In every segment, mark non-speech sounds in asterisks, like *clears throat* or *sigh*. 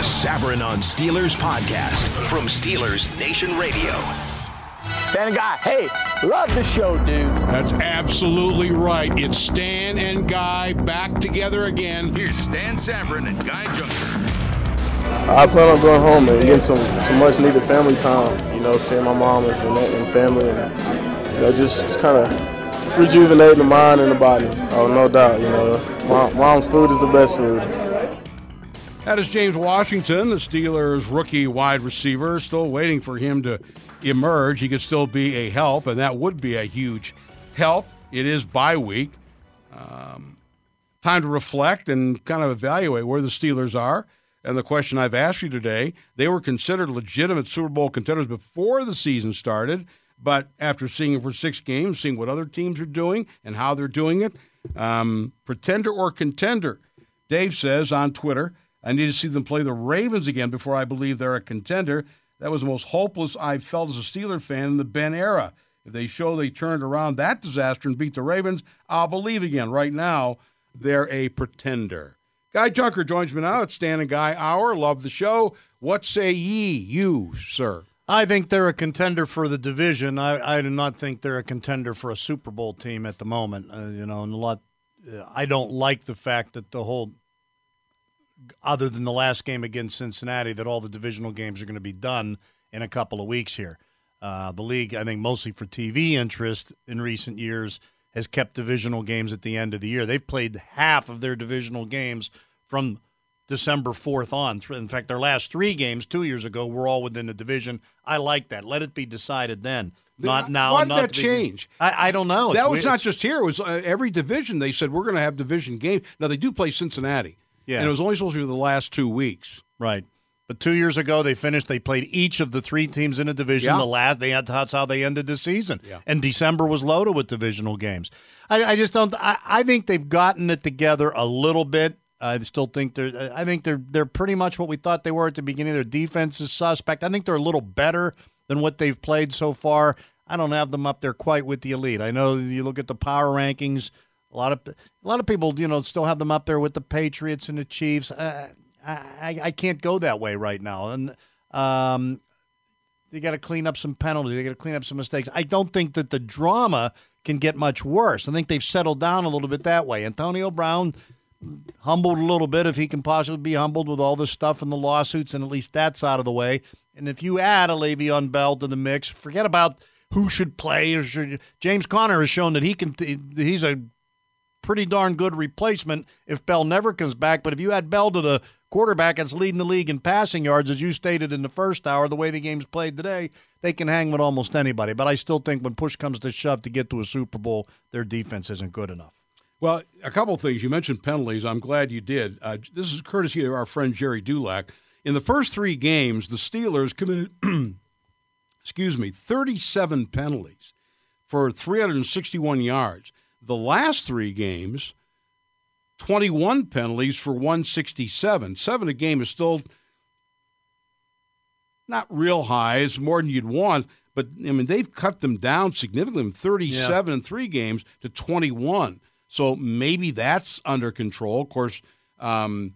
The Savran on Steelers podcast from Steelers Nation Radio. Stan and Guy, hey, love the show, dude. That's absolutely right. It's Stan and Guy back together again. Here's Stan Savran and Guy Junker. I plan on going home and getting some, some much needed family time, you know, seeing my mom and, and family and, you know, just, just kind of rejuvenating the mind and the body. Oh, no doubt, you know. Mom, mom's food is the best food. That is James Washington, the Steelers' rookie wide receiver. Still waiting for him to emerge. He could still be a help, and that would be a huge help. It is bye week. Um, time to reflect and kind of evaluate where the Steelers are. And the question I've asked you today they were considered legitimate Super Bowl contenders before the season started, but after seeing them for six games, seeing what other teams are doing and how they're doing it, um, pretender or contender? Dave says on Twitter, I need to see them play the Ravens again before I believe they're a contender. That was the most hopeless I've felt as a Steeler fan in the Ben era. If they show they turned around that disaster and beat the Ravens, I'll believe again. Right now, they're a pretender. Guy Junker joins me now. It's Stan and Guy Hour. Love the show. What say ye, you, sir? I think they're a contender for the division. I, I do not think they're a contender for a Super Bowl team at the moment. Uh, you know, and a lot. Uh, I don't like the fact that the whole, other than the last game against Cincinnati, that all the divisional games are going to be done in a couple of weeks here. Uh, the league, I think, mostly for TV interest in recent years, has kept divisional games at the end of the year. They've played half of their divisional games from December 4th on. In fact, their last three games two years ago were all within the division. I like that. Let it be decided then. Not now. Why did not that change? I, I don't know. that was weird. not just here. It was uh, every division. They said we're going to have division games. Now they do play Cincinnati. Yeah. and it was only supposed to be the last two weeks. Right. But two years ago, they finished. They played each of the three teams in a division. Yeah. The last, they had that's how they ended the season. Yeah. And December was loaded with divisional games. I, I just don't. I, I think they've gotten it together a little bit. I still think they're. I think they're they're pretty much what we thought they were at the beginning. Their defense is suspect. I think they're a little better than what they've played so far. I don't have them up there quite with the elite. I know you look at the power rankings. A lot of a lot of people, you know, still have them up there with the Patriots and the Chiefs. Uh, I, I can't go that way right now, and um, they got to clean up some penalties. They got to clean up some mistakes. I don't think that the drama can get much worse. I think they've settled down a little bit that way. Antonio Brown humbled a little bit if he can possibly be humbled with all this stuff and the lawsuits, and at least that's out of the way. And if you add a Le'Veon Bell to the mix, forget about who should play. Or should, James Conner has shown that he can. He's a pretty darn good replacement if Bell never comes back. But if you add Bell to the quarterback that's leading the league in passing yards, as you stated in the first hour, the way the game's played today, they can hang with almost anybody. But I still think when push comes to shove to get to a Super Bowl, their defense isn't good enough. Well, a couple of things. You mentioned penalties. I'm glad you did. Uh, this is courtesy of our friend Gerry Dulac. In the first three games, the Steelers committed, *clears throat* excuse me, 37 penalties for 361 yards. The last three games, 21 penalties for 167. Seven a game is still not real high. It's more than you'd want. But, I mean, they've cut them down significantly from 37 in three games to 21. So maybe that's under control. Of course, um,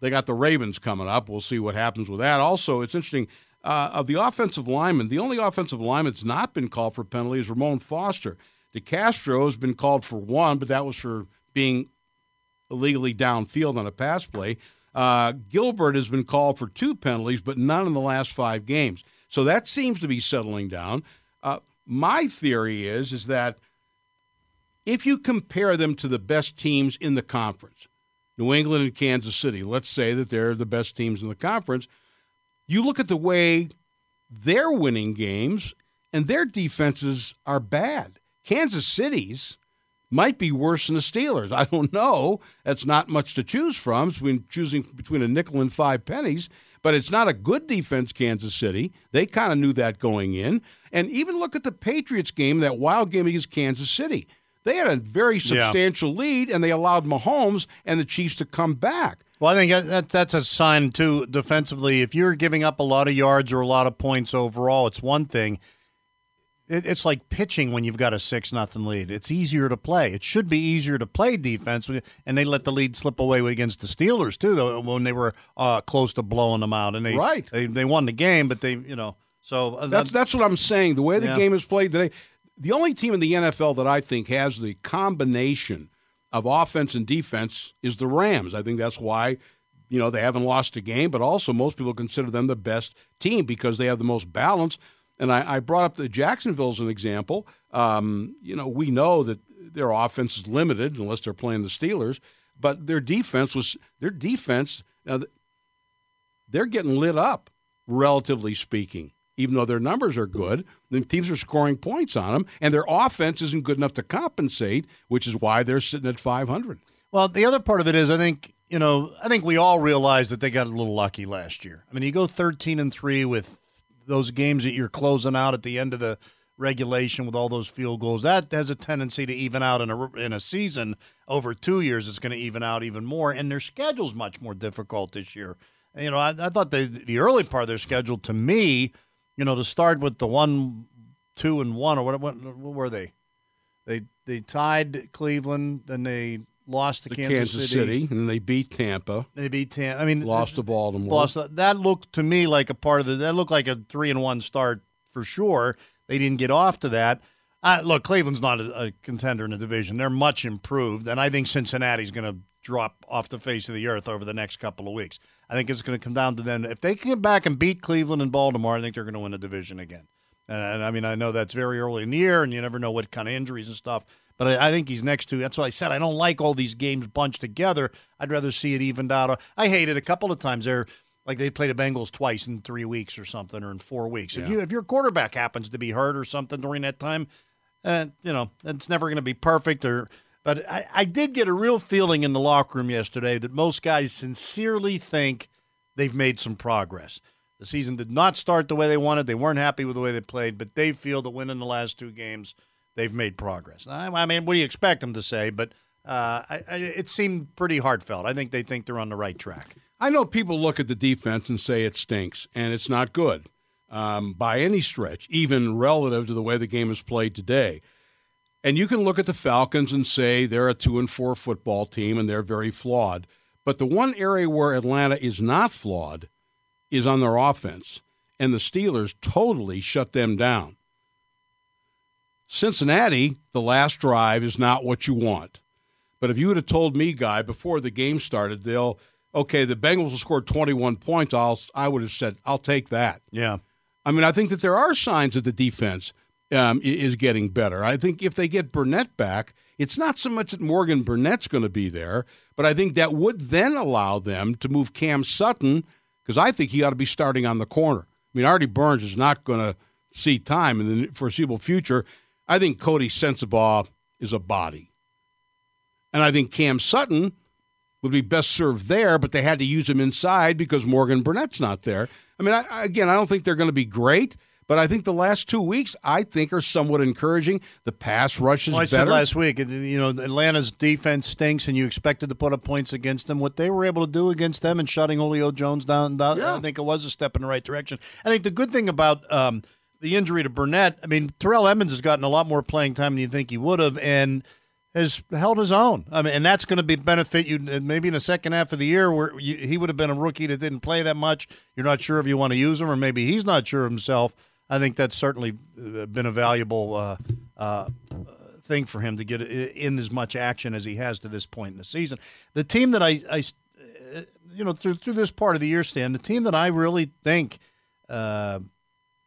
they got the Ravens coming up. We'll see what happens with that. Also, it's interesting. Uh, of the offensive linemen, the only offensive lineman that's not been called for penalty is Ramon Foster. DeCastro has been called for one, but that was for being illegally downfield on a pass play. Uh, Gilbert has been called for two penalties, but none in the last five games. So that seems to be settling down. Uh, my theory is is that if you compare them to the best teams in the conference, New England and Kansas City, let's say that they're the best teams in the conference, you look at the way they're winning games and their defenses are bad. Kansas City's might be worse than the Steelers. I don't know. That's not much to choose from. It's choosing between a nickel and five pennies. But it's not a good defense, Kansas City. They kind of knew that going in. And even look at the Patriots game, that wild game against Kansas City. They had a very substantial lead, and they allowed Mahomes and the Chiefs to come back. Well, I think that that's a sign too defensively. If you're giving up a lot of yards or a lot of points overall, it's one thing. It, it's like pitching when you've got a six nothing lead. It's easier to play. It should be easier to play defense, and they let the lead slip away against the Steelers too. Though when they were uh, close to blowing them out, and they right they, they won the game, but they you know so uh, that's that's what I'm saying. The way the Yeah. game is played today, the only team in the NFL that I think has the combination of offense and defense is the Rams. I think that's why you know they haven't lost a game, but also most people consider them the best team because they have the most balance. And I, I brought up the Jacksonville as an example. Um, you know, we know that their offense is limited unless they're playing the Steelers, but their defense was their defense. Now, they're getting lit up, relatively speaking. Even though their numbers are good, the teams are scoring points on them, and their offense isn't good enough to compensate, which is why they're sitting at 500. Well, the other part of it is, I think you know, I think we all realize that they got a little lucky last year. I mean, you go thirteen and three with those games that you're closing out at the end of the regulation with all those field goals. That has a tendency to even out in a in a season over two years. It's going to even out even more, and their schedule's much more difficult this year. You know, I, I thought the the early part of their schedule, to me, you know, to start with the one, two, and one, or what, what, what were they? They they tied Cleveland, then they lost to The Kansas, Kansas, City. and then they beat Tampa, They beat Tampa. I mean, lost to Baltimore. lost. That looked to me like a part of the. That looked like a three and one start for sure. They didn't get off to that. Uh, look, Cleveland's not a, a contender in the division. They're much improved, and I think Cincinnati's going to drop off the face of the earth over the next couple of weeks. I think it's going to come down to them. If they can get back and beat Cleveland and Baltimore, I think they're going to win the division again. And, and I mean, I know that's very early in the year, and you never know what kind of injuries and stuff. But I, I think he's next to. That's what I said. I don't like all these games bunched together. I'd rather see it evened out. I hate it a couple of times. They're like they played the Bengals twice in three weeks or something, or in four weeks. If you if your quarterback happens to be hurt or something during that time, uh, you know it's never going to be perfect. Or but I, I did get a real feeling in the locker room yesterday that most guys sincerely think they've made some progress. The season did not start the way they wanted. They weren't happy with the way they played, but they feel that winning the last two games, they've made progress. I, mean, what do you expect them to say? But uh, I, I, it seemed pretty heartfelt. I think they think they're on the right track. I know people look at the defense and say it stinks, and it's not good um, by any stretch, even relative to the way the game is played today. And you can look at the Falcons and say they're a two and four football team and they're very flawed. But the one area where Atlanta is not flawed is on their offense, and the Steelers totally shut them down. Cincinnati, the last drive is not what you want. But if you would have told me, guy, before the game started, they'll okay, the Bengals will score 21 points. I'll I would have said I'll take that. Yeah. I mean, I think that there are signs that the defense um, is getting better. I think if they get Burnett back, it's not so much that Morgan Burnett's going to be there, but I think that would then allow them to move Cam Sutton because I think he ought to be starting on the corner. I mean, Artie Burns is not going to see time in the foreseeable future. I think Coty Sensabaugh is a body. And I think Cam Sutton would be best served there, but they had to use him inside because Morgan Burnett's not there. I mean, I, again, I don't think they're going to be great, but I think the last two weeks I think are somewhat encouraging. The pass rush is Well, I said better. last week, and, you know, Atlanta's defense stinks, and you expected to put up points against them. What they were able to do against them and shutting Julio Jones down, down Yeah. I think it was a step in the right direction. I think the good thing about um, the injury to Burnett, I mean, Terrell Edmunds has gotten a lot more playing time than you think he would have, and has held his own. I mean, and that's going to be benefit you uh, maybe in the second half of the year where you, he would have been a rookie that didn't play that much. You're not sure if you want to use him, or maybe he's not sure of himself. I think that's certainly uh, been a valuable uh, uh, thing for him to get in as much action as he has to this point in the season. The team that I, I uh, you know, through through this part of the year, Stan, the team that I really think uh,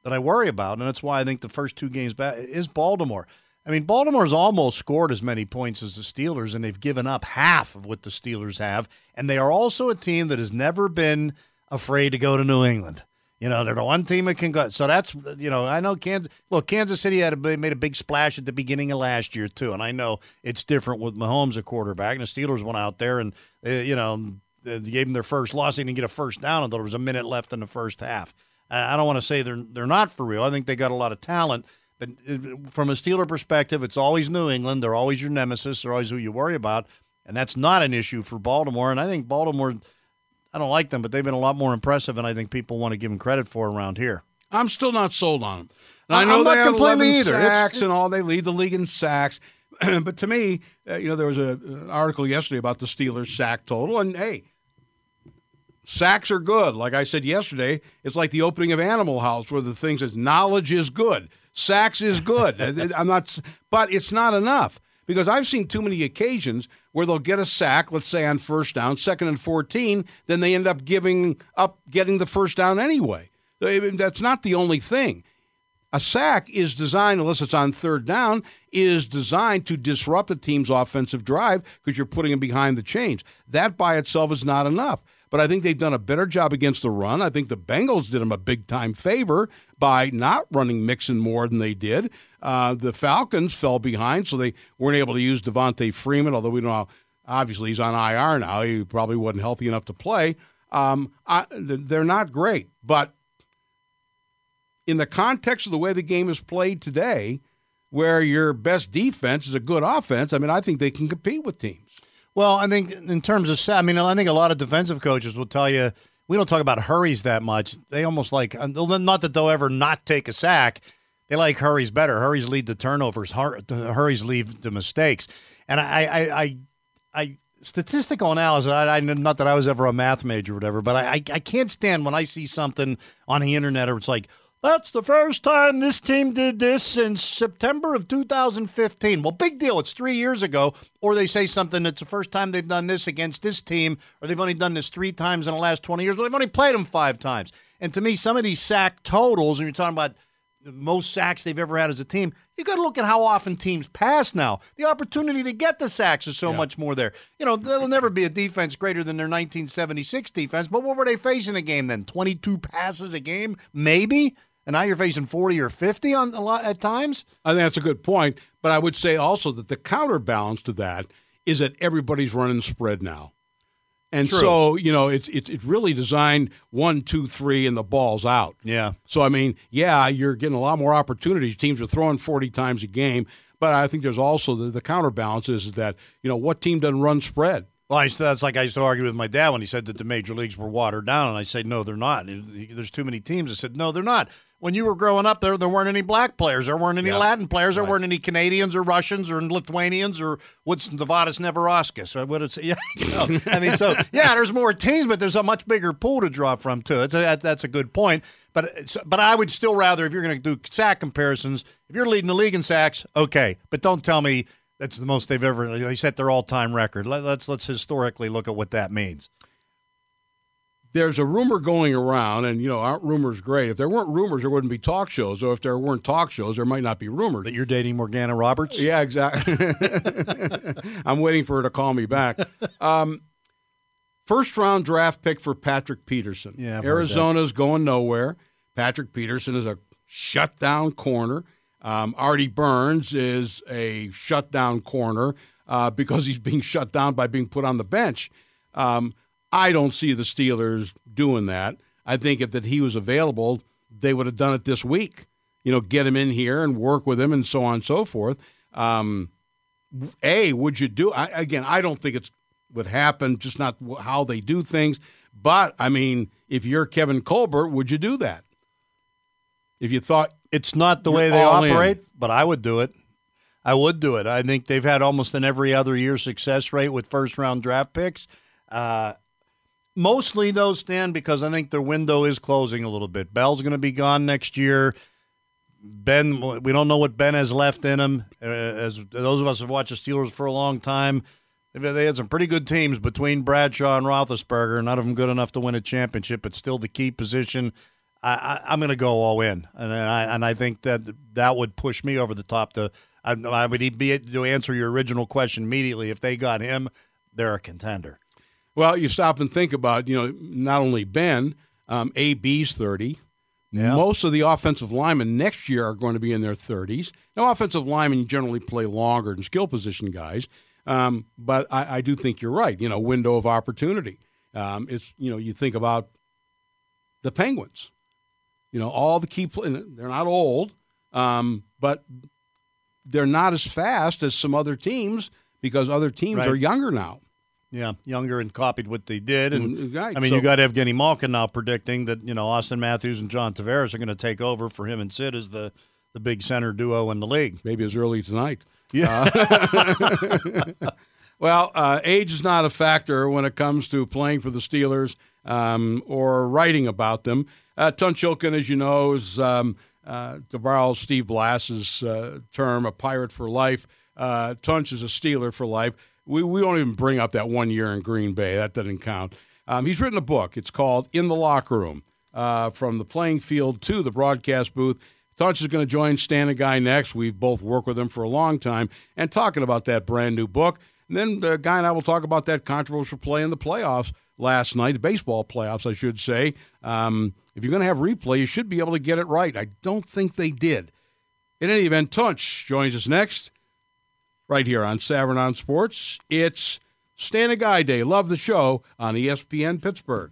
that I worry about, and that's why I think the first two games back is Baltimore. I mean, Baltimore's almost scored as many points as the Steelers, and they've given up half of what the Steelers have. And they are also a team that has never been afraid to go to New England. You know, they're the one team that can go. So that's you know, I know Kansas. Look, Kansas City had a, made a big splash at the beginning of last year too, and I know it's different with Mahomes a quarterback. And the Steelers went out there and uh, you know they gave them their first loss. They didn't get a first down until there was a minute left in the first half. I don't want to say they're they're not for real. I think they got a lot of talent, but uh, from a Steeler perspective, it's always New England. They're always your nemesis. They're always who you worry about, and that's not an issue for Baltimore. And I think Baltimore, I don't like them, but they've been a lot more impressive, and I think people want to give them credit for around here. I'm still not sold on them. And I'm I know not they have completely 11 either. It's- sacks and all. They lead the league in sacks. *clears throat* but to me, uh, you know, there was a, an article yesterday about the Steelers' sack total, and hey, sacks are good. Like I said yesterday, it's like the opening of Animal House, where the thing says knowledge is good, sacks is good. *laughs* I'm not, but it's not enough because I've seen too many occasions where they'll get a sack, let's say on first down, second and 14, then they end up giving up getting the first down anyway. That's not the only thing. A sack is designed, unless it's on third down, is designed to disrupt a team's offensive drive because you're putting them behind the chains. That by itself is not enough. But I think they've done a better job against the run. I think the Bengals did them a big time favor by not running Mixon more than they did. Uh, the Falcons fell behind, so they weren't able to use Devonta Freeman, although we don't know. Obviously, he's on IR now. He probably wasn't healthy enough to play. Um, I, they're not great, but in the context of the way the game is played today, where your best defense is a good offense, I mean, I think they can compete with teams. Well, I think in terms of, I mean, I think a lot of defensive coaches will tell you we don't talk about hurries that much. They almost like, uh, not that they'll ever not take a sack. They like hurries better. Hurries lead to turnovers. Hurries lead to mistakes. And I, I, I, I statistical analysis. I, I not that I was ever a math major or whatever, but I, I, I can't stand when I see something on the internet or it's like, that's the first time this team did this since September of 2015. Well, big deal. It's three years ago. Or they say something that's the first time they've done this against this team, or they've only done this three times in the last 20 years. Well, they've only played them five times. And to me, some of these sack totals, and you're talking about the most sacks they've ever had as a team, you got to look at how often teams pass now. The opportunity to get the sacks is so yeah. much more there. You know, there'll never be a defense greater than their 1976 defense, but what were they facing a game then? 22 passes a game? Maybe? And now you're facing 40 or 50 on a lot at times. I think that's a good point, but I would say also that the counterbalance to that is that everybody's running spread now. And True. so, you know, it's, it's it's really designed one, two, three, and the ball's out. Yeah. So I mean, yeah, you're getting a lot more opportunities. Teams are throwing 40 times a game, but I think there's also the, the counterbalance is that, you know, what team doesn't run spread? Well, I used to, that's like I used to argue with my dad when he said that the major leagues were watered down, and I said no, they're not. There's too many teams. I said no, they're not when you were growing up, there there weren't any black players, there weren't any yeah. Latin players, there right. weren't any Canadians or Russians or Lithuanians or what's Nevada's Neverauskas. What it's *laughs* yeah, you know, I mean, so *laughs* yeah, there's more teams, but there's a much bigger pool to draw from too. It's a, that's a good point. But but I would still rather if you're going to do sack comparisons, if you're leading the league in sacks, okay, but don't tell me that's the most they've ever. They set their all time record. Let, let's let's historically look at what that means there's a rumor going around, and you know, aren't rumors great? If there weren't rumors, there wouldn't be talk shows. Or if there weren't talk shows, there might not be rumors. That you're dating Morganna Roberts? Yeah, exactly. *laughs* I'm waiting for her to call me back. Um, first round draft pick for Patrick Peterson. Yeah, I've Arizona's going nowhere. Patrick Peterson is a shutdown corner. Um, Artie Burns is a shutdown corner uh, because he's being shut down by being put on the bench. Um, I don't see the Steelers doing that. I think if that he was available, they would have done it this week. You know, get him in here and work with him and so on and so forth. Um, a, would you do? I, again, I don't think it's would happen. Just not how they do things. But I mean, if you're Kevin Colbert, would you do that? If you thought it's not the way they operate, in. but I would do it. I would do it. I think they've had almost an every other year success rate with first round draft picks. Uh, Mostly those stand because I think their window is closing a little bit. Bell's going to be gone next year. Ben, we don't know what Ben has left in him. Uh, as those of us have watched the Steelers for a long time, they had some pretty good teams between Bradshaw and Roethlisberger. None of them good enough to win a championship, but still the key position. I, am going to go all in, and I and I think that that would push me over the top. To I, I would be to answer your original question immediately. If they got him, they're a contender. Well, you stop and think about, you know, not only Ben, um, AB's 30. Yeah. Most of the offensive linemen next year are going to be in their 30s. Now, offensive linemen generally play longer than skill position guys, um, but I, I, do think you're right. You know, window of opportunity. Um, it's you know, you think about the Penguins. You know, all the key. they're not old, um, but they're not as fast as some other teams because other teams right. are younger now. Yeah, younger and copied what they did, and Mm, right, I mean, so- you got Evgeny Malkin now predicting that you know Auston Matthews and John Tavares are going to take over for him and Sid as the the big center duo in the league. Maybe as early tonight. Yeah, *laughs* Well, uh, age is not a factor when it comes to playing for the Steelers um, or writing about them. Uh, Tunch Ilkin, as you know, is, um, uh, to borrow Steve Blass's uh, term, a pirate for life. Uh, Tunch is a Steeler for life. We, we don't even bring up that one year in Green Bay. That doesn't count. Um, he's written a book. It's called In the Locker Room uh, From the Playing Field to the Broadcast Booth. Tunch is going to join Stan and Guy next. We've both worked with him for a long time and talking about that brand new book. And then the guy and I will talk about that controversial play in the playoffs last night, the baseball playoffs, I should say. Um, if you're going to have replay, you should be able to get it right. I don't think they did. In any event, Tunch joins us next, right here on Savran on Sports. It's Stan and Guy Day. Love the show on ESPN Pittsburgh.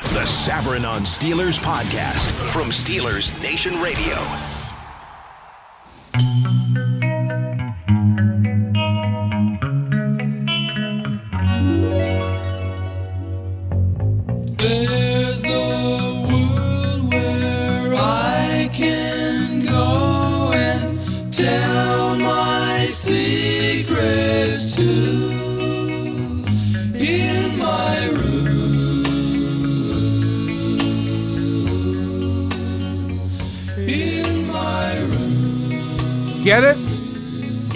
The Savran on Steelers podcast from Steelers Nation Radio. Get it?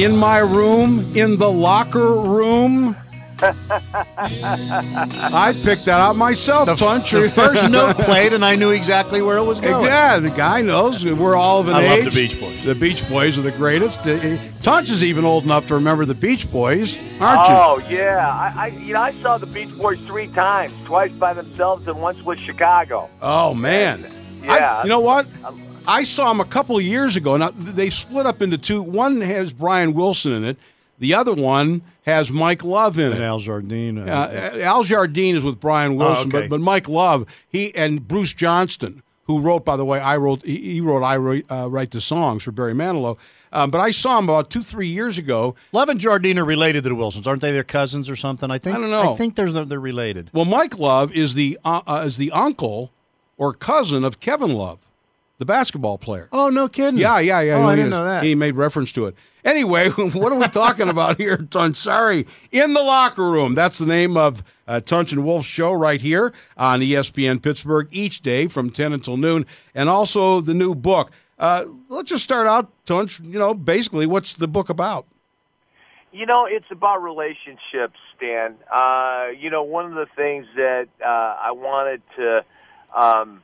In my room, in the locker room. *laughs* I picked that out myself, the, the first *laughs* note played, and I knew exactly where it was going. Yeah, the guy knows. We're all of an I age. love the Beach Boys. The Beach Boys are the greatest. Uh, Tunch is even old enough to remember the Beach Boys, aren't you? Oh yeah, I, I you know I saw the Beach Boys three times, twice by themselves and once with Chicago. Oh man. Yeah. I- you know what? I saw them a couple of years ago. Now they split up into two. One has Brian Wilson in it. The other one has Mike Love in it. And Al Jardine. Uh, Uh, Al Jardine is with Brian Wilson, okay. but, but Mike Love, he and Bruce Johnston, who wrote, by the way, I wrote, he, he wrote, I write, uh, write the songs for Barry Manilow. Um, but I saw him about two, three years ago. Love and Jardine are related to the Wilsons, aren't they? Their cousins or something. I think. I don't know. I think there's they're related. Well, Mike Love is the uh, uh, is the uncle or cousin of Kevin Love, the basketball player. Oh no, kidding. Yeah, yeah, yeah. Oh, I didn't is. know that. He made reference to it. Anyway, *laughs* what are we talking about here, *laughs* Tunch? Sorry. In the Locker Room. That's the name of uh, Tunch and Wolf's show right here on ESPN Pittsburgh each day from 10 until noon. And also the new book. Uh, let's just start out, Tunch. You know, basically, what's the book about? You know, it's about relationships, Stan. Uh, you know, one of the things that uh, I wanted to um,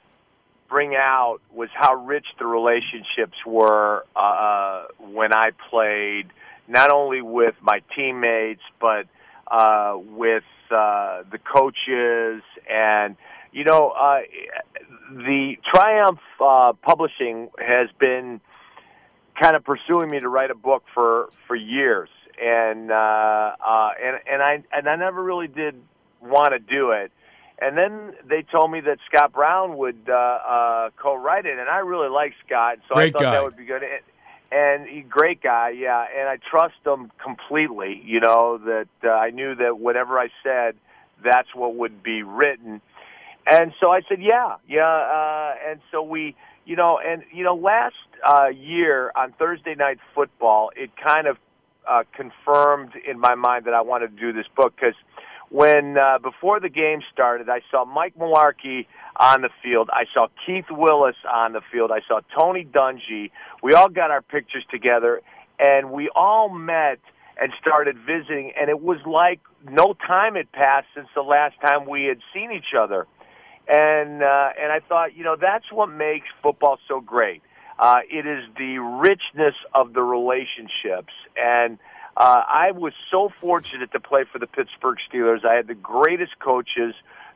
bring out was how rich the relationships were uh, when I played, not only with my teammates, but uh, with uh, the coaches. And, you know, uh, the Triumph uh, Publishing has been kind of pursuing me to write a book for for years, and uh, uh, and and I and I never really did want to do it. And then they told me that Scott Brown would uh, uh, co-write it, and I really like Scott, so Great I thought guy. that would be good. And, and he, great guy, yeah, and I trust him completely. You know that uh, I knew that whatever I said, that's what would be written. And so I said, yeah, yeah. Uh, and so we, you know, and you know, last uh, year on Thursday night football, it kind of uh, confirmed in my mind that I wanted to do this book because when uh, before the game started, I saw Mike Malarkey on the field. I saw Keith Willis on the field. I saw Tony Dungy. We all got our pictures together, and we all met and started visiting. And it was like no time had passed since the last time we had seen each other. And uh, and I thought, you know, that's what makes football so great. Uh, it is the richness of the relationships and uh, I was so fortunate to play for the Pittsburgh Steelers. I had the greatest coaches,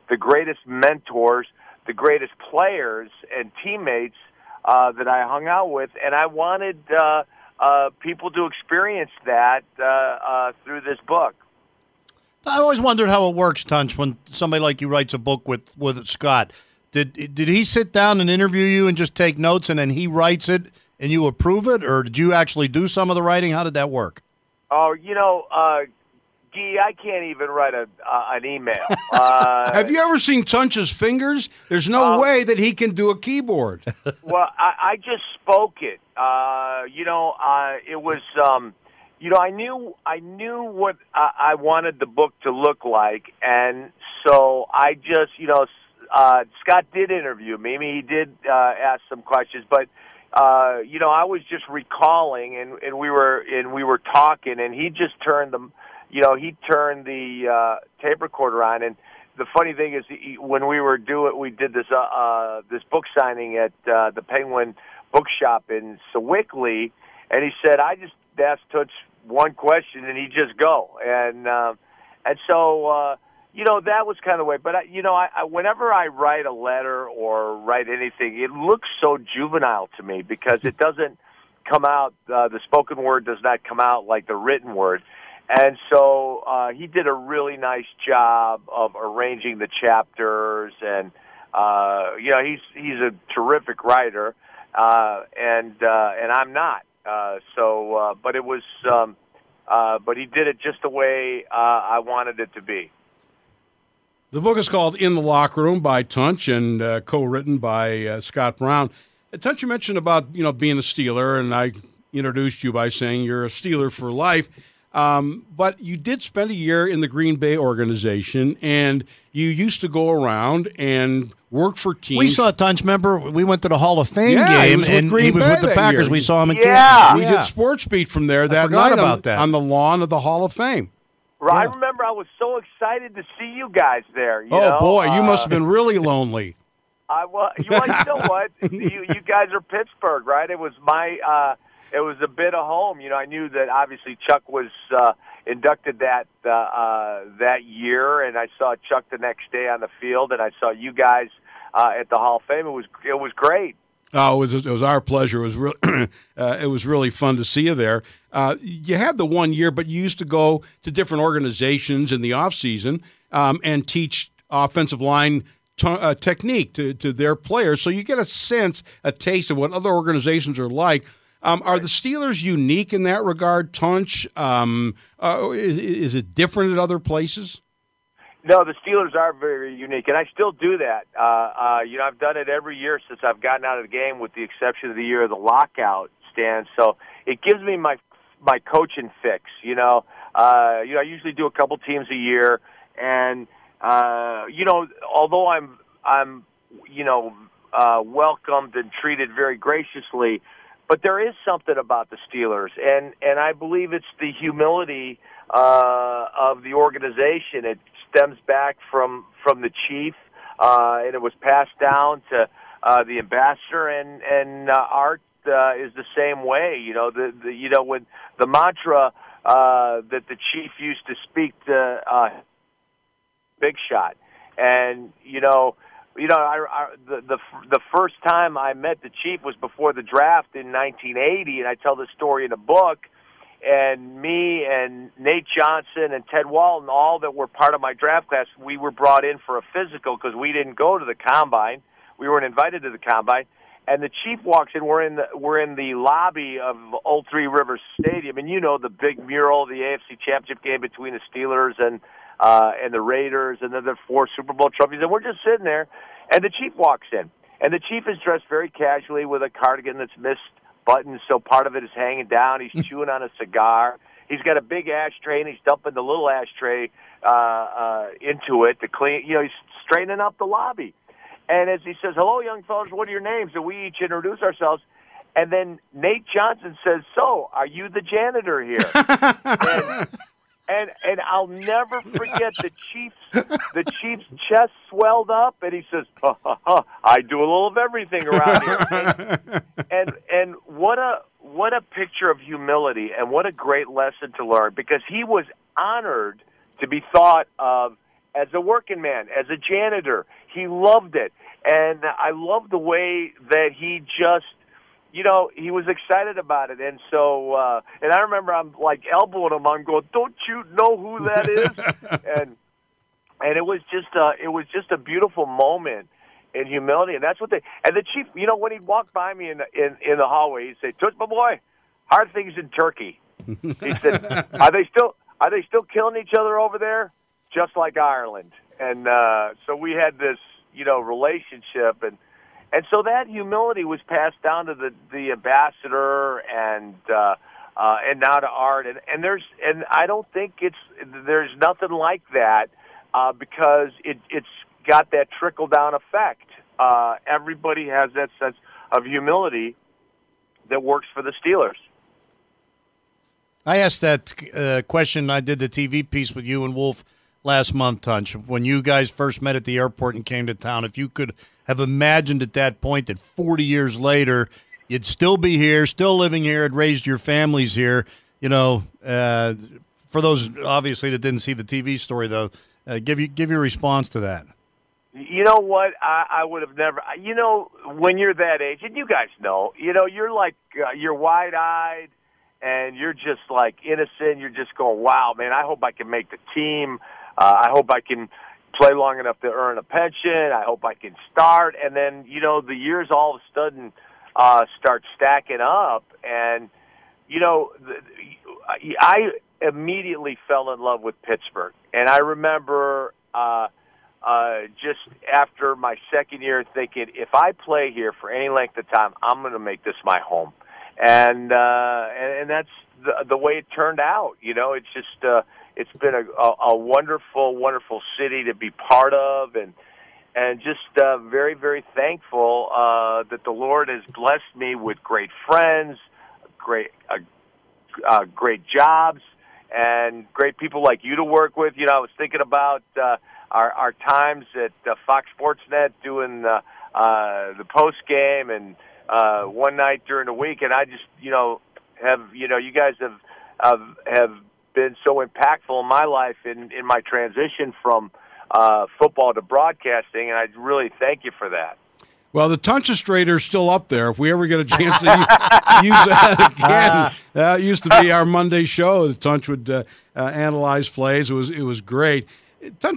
the greatest mentors, the greatest players and teammates uh, that I hung out with, and I wanted uh, uh, people to experience that uh, uh, through this book. I always wondered how it works, Tunch, when somebody like you writes a book with with Scott. Did did he sit down and interview you and just take notes, and then he writes it and you approve it, or did you actually do some of the writing? How did that work? Oh, you know, uh, Gee, I can't even write a uh, an email. *laughs* Uh, Have you ever seen Tunch's fingers? There's no Uh, way that he can do a keyboard. *laughs* well, I, I just spoke it. Uh, you know, uh, it was. Um, you know, I knew I knew what I, I wanted the book to look like, and so I just, you know, uh, Scott did interview me. I mean, he did uh, ask some questions, but uh, you know, I was just recalling, and, and we were and we were talking, and he just turned the, You know, he turned the uh, tape recorder on, and the funny thing is, he, when we were doing, we did this uh, uh, this book signing at uh, the Penguin Bookshop in Sewickley, and he said, "I just asked Toots one question, and he just go." And uh, and so, uh, you know, that was kind of the way. But I, you know, I, I whenever I write a letter or write anything, it looks so juvenile to me because it doesn't come out. Uh, the spoken word does not come out like the written word. And so uh, he did a really nice job of arranging the chapters, and uh, you know he's he's a terrific writer, uh, and uh, and I'm not. Uh, so, uh, but it was, um, uh, but he did it just the way uh, I wanted it to be. The book is called In the Locker Room by Tunch and uh, co-written by uh, Scott Brown. Uh, Tunch, you mentioned about you know being a Steeler, and I introduced you by saying you're a Steeler for life. Um, but you did spend a year in the Green Bay organization, and you used to go around and work for teams. We saw Tunch. Remember, we went to the Hall of Fame Yeah, he game, was and Green he was Bay with the Packers. year. We saw him in Yeah. Canton. we did sports beat from there that forgot night about on, that. on the lawn of the Hall of Fame. Right, I Yeah. Remember I was so excited to see you guys there. You oh know? boy, you Uh, must have been really lonely. *laughs* I you, well, you know what? *laughs* you you guys are Pittsburgh, right? It was my uh it was a bit of home. You know, I knew that obviously Chuck was uh inducted that uh, uh that year and I saw Chuck the next day on the field and I saw you guys uh at the Hall of Fame. It was it was great. Oh, it was it was our pleasure. It was real. *clears throat* uh, it was really fun to see you there. Uh, you had the one year, but you used to go to different organizations in the off season um, and teach offensive line t- uh, technique to to their players. So you get a sense, a taste of what other organizations are like. Um, are the Steelers unique in that regard, Tunch? Um, uh, is, is it different at other places? No, the Steelers are very unique, and I still do that. Uh, uh, you know, I've done it every year since I've gotten out of the game, with the exception of the year of the lockout stand. So it gives me my my coaching fix. You know, uh, you know, I usually do a couple teams a year, and uh, you know, although I'm I'm you know uh, welcomed and treated very graciously, but there is something about the Steelers, and and I believe it's the humility uh, of the organization. It stems back from from the chief, uh, and it was passed down to uh, the ambassador, and and uh, Art uh, is the same way. You know, the, the you know when the mantra uh, that the chief used to speak to uh, Big Shot, and you know. You know, I, I, the the the first time I met the chief was before the draft in 1980, and I tell this story in a book and me and Nate Johnson and Ted Walton, all that were part of my draft class, we were brought in for a physical because we didn't go to the combine. We weren't invited to the combine. And the chief walks in. We're in the we're in the lobby of Old Three Rivers Stadium, and you know the big mural, the AFC Championship game between the Steelers and uh, and the Raiders, and then the four Super Bowl trophies. And we're just sitting there, and the chief walks in, and the chief is dressed very casually with a cardigan that's missed buttons, so part of it is hanging down. He's *laughs* chewing on a cigar. He's got a big ashtray, and he's dumping the little ashtray uh, uh, into it to clean. You know, he's straightening up the lobby. And as he says, "Hello, young fellas, what are your names?" and we each introduce ourselves. And then Nate Johnson says, "So, are you the janitor here?" *laughs* and, and and I'll never forget the chief's the chief's chest swelled up, and he says, ha, ha, ha, "I do a little of everything around here." *laughs* and and what a what a picture of humility, and what a great lesson to learn because he was honored to be thought of as a working man, as a janitor. He loved it, and I loved the way that he just you know, he was excited about it, and so, uh, and I remember I'm like elbowing him. I'm going, "Don't you know who that is?" *laughs* and and it was just, uh, it was just a beautiful moment in humility, and that's what they. And the chief, you know, when he'd walk by me in the, in in the hallway, he'd say, "Toots, my boy, hard things in Turkey." He said, *laughs* "Are they still?" are they still killing each other over there? Just like Ireland. And uh, so we had this, you know, relationship, and and so that humility was passed down to the the ambassador and. Uh, uh, and now to art, and, and there's and I don't think it's there's nothing like that uh, because it, it's got that trickle down effect. Uh, everybody has that sense of humility that works for the Steelers. I asked that uh, question. I did the TV piece with you and Wolf last month, Tunch, when you guys first met at the airport and came to town. If you could have imagined at that point that 40 years later you'd still be here, still living here, had raised your families here, you know, uh, for those obviously that didn't see the TV story though, uh, give you give your response to that. You know what? I, I would have never. You know, when you're that age, and you guys know, you know, you're like uh, you're wide eyed, and you're just like innocent. You're just going, "Wow, man! I hope I can make the team. Uh, I hope I can play long enough to earn a pension. I hope I can start." And then, you know, the years all of a sudden uh, start stacking up, and you know, the, I immediately fell in love with Pittsburgh, and I remember. Uh, uh, just after my second year, thinking if I play here for any length of time, I'm going to make this my home, and uh, and, and that's the, the way it turned out. You know, it's just uh, it's been a, a, a wonderful, wonderful city to be part of, and and just uh, very, very thankful uh, that the Lord has blessed me with great friends, great, uh, uh, great jobs, and great people like you to work with. You know, I was thinking about. Uh, our, our times at uh, Fox Sports Net doing the, uh, the post game and uh, one night during the week, and I just you know have you know you guys have have have been so impactful in my life in in my transition from uh, football to broadcasting, and I really thank you for that. Well, the Tunchestrator is still up there. If we ever get a chance to *laughs* use, that again, that used to be our Monday show. The Tunch would uh, uh, analyze plays. It was it was great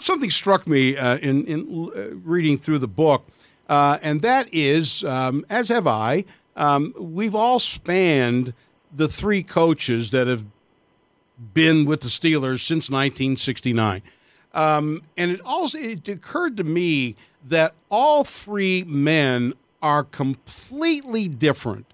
something struck me uh, in, in uh, reading through the book, uh, and that is, um, as have I, um, we've all spanned the three coaches that have been with the Steelers since 1969. Um, and it also it occurred to me that all three men are completely different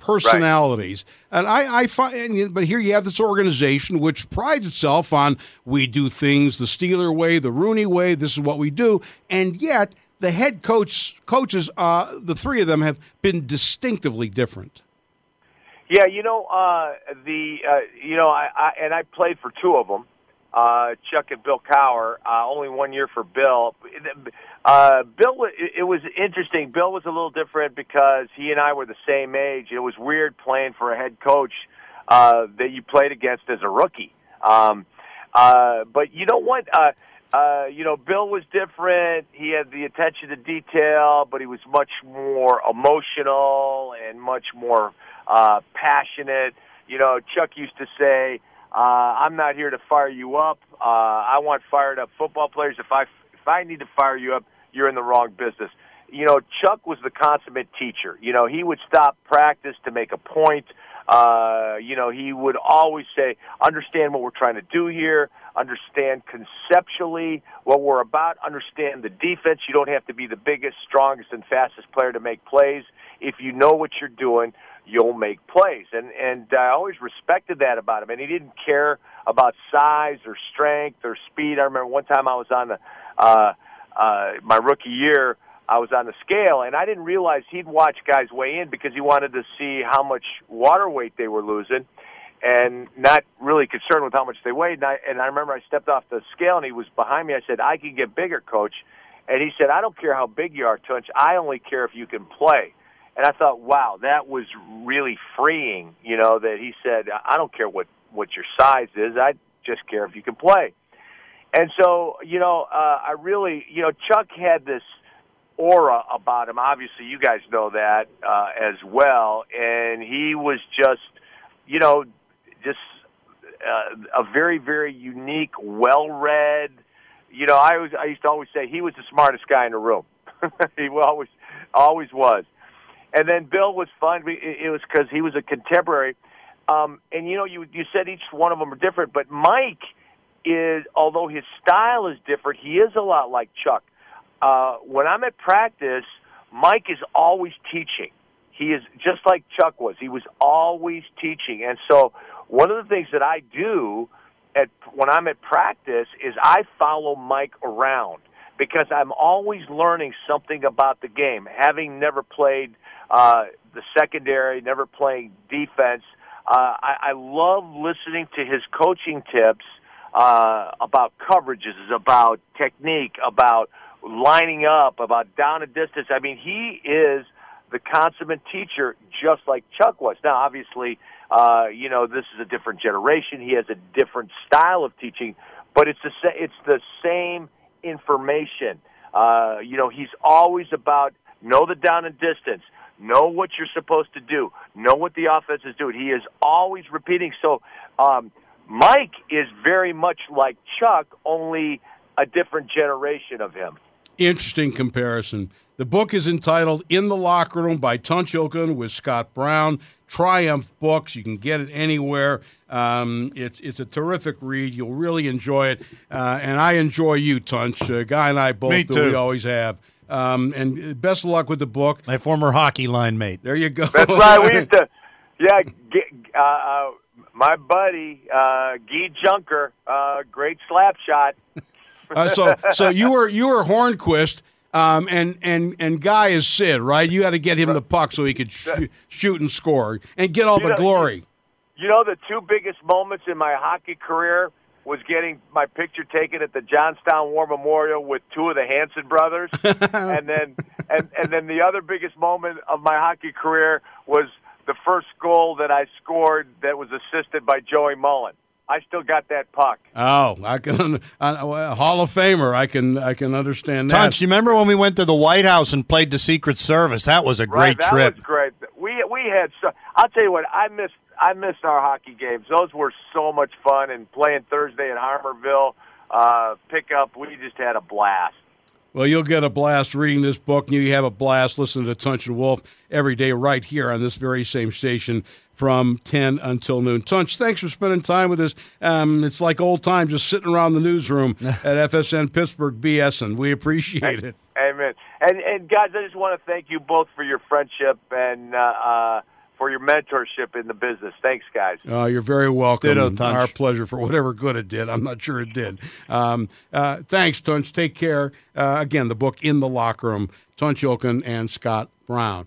personalities. Right. And I, I find, but here you have this organization which prides itself on we do things the Steeler way, the Rooney way. This is what we do, and yet the head coach coaches, uh, the three of them have been distinctively different. Yeah, you know uh, the uh, you know I, I and I played for two of them uh, Chuck and Bill Cowher. Uh, only one year for Bill. Uh, Bill, it was interesting. Bill was a little different because he and I were the same age. It was weird playing for a head coach uh, that you played against as a rookie. Um, uh, but you know what? Uh, uh, you know, Bill was different. He had the attention to detail, but he was much more emotional and much more uh, passionate. You know, Chuck used to say, uh, I'm not here to fire you up. Uh, I want fired up football players. If I if I need to fire you up, you're in the wrong business. You know, Chuck was the consummate teacher. You know, he would stop practice to make a point. Uh, you know, he would always say, understand what we're trying to do here, understand conceptually what we're about, understand the defense. You don't have to be the biggest, strongest, and fastest player to make plays. If you know what you're doing, you'll make plays. And and I always respected that about him. And he didn't care about size or strength or speed. I remember one time I was on the uh, uh, my rookie year. I was on the scale, and I didn't realize he'd watch guys weigh in because he wanted to see how much water weight they were losing, and not really concerned with how much they weighed. And I, and I remember I stepped off the scale, and he was behind me. I said, "I can get bigger, coach." And he said, "I don't care how big you are, Tunch. I only care if you can play." and I thought, wow, that was really freeing. You know, that he said, I don't care what what your size is, I just care if you can play. And so, you know, uh, I really, you know, Chuck had this aura about him. Obviously, you guys know that uh, as well, and he was just, you know, just uh, a very, very unique, well-read. You know, I was I used to always say he was the smartest guy in the room. *laughs* he always always was and then Bill was fun. It was because he was a contemporary. Um, and you know, you you said each one of them are different, but Mike is, although his style is different, he is a lot like Chuck. Uh, when I'm at practice, Mike is always teaching. He is just like Chuck was. He was always teaching, and so one of the things that I do at when I'm at practice is I follow Mike around because I'm always learning something about the game. Having never played uh, the secondary, never playing defense, uh, I, I love listening to his coaching tips uh, about coverages, about technique, about lining up, about down and distance. I mean, he is the consummate teacher, just like Chuck was. Now, obviously, uh, you know this is a different generation. He has a different style of teaching, but it's the sa- it's the same information. Uh, you know, he's always about know the down and distance, know what you're supposed to do, know what the offense is doing. He is always repeating. So, um, Mike is very much like Chuck, only a different generation of him. Interesting comparison. The book is entitled In the Locker Room by Tunch Ilkin with Scott Brown. Triumph Books. You can get it anywhere. Um, it's it's a terrific read. You'll really enjoy it, uh, and I enjoy you, Tunch. Uh, Guy and I both Me do. too. We always have. Um, and best of luck with the book. My former hockey line mate. There you go. That's right. We used to, *laughs* yeah. Get, uh, uh, my buddy uh, Guy Junker, uh, great slap shot. Uh, so so you were you were Hornqvist, um, and and and Guy is Sid, right? You had to get him the puck so he could shoot, shoot and score and get all You the know, glory. You know, the two biggest moments in my hockey career was getting my picture taken at the Johnstown War Memorial with two of the Hanson brothers, *laughs* and then and and then the other biggest moment of my hockey career was the first goal that I scored that was assisted by Joey Mullen. I still got that puck. Oh, I can uh, Hall of Famer. I can I can understand that. Tunch, you remember when we went to the White House and played the Secret Service? That was a great Right, great that trip. was great. We we had so. I'll tell you what. I missed I missed our hockey games. Those were so much fun. And playing Thursday at Harmarville, uh, pickup. We just had a blast. Well, you'll get a blast reading this book, and you have a blast listening to Tunch and Wolf every day right here on this very same station from 10 until noon. Tunch, thanks for spending time with us. Um, it's like old times just sitting around the newsroom *laughs* at FSN Pittsburgh BSing. We appreciate it. Amen. And and guys, I just want to thank you both for your friendship and uh, uh, for your mentorship in the business. Thanks, guys. Uh, you're very welcome. Ditto, Tunch. Our pleasure for whatever good it did. I'm not sure it did. Um, uh, thanks, Tunch. Take care. Uh, again, the book In the Locker Room, Tunch Ilkin and Scott Brown.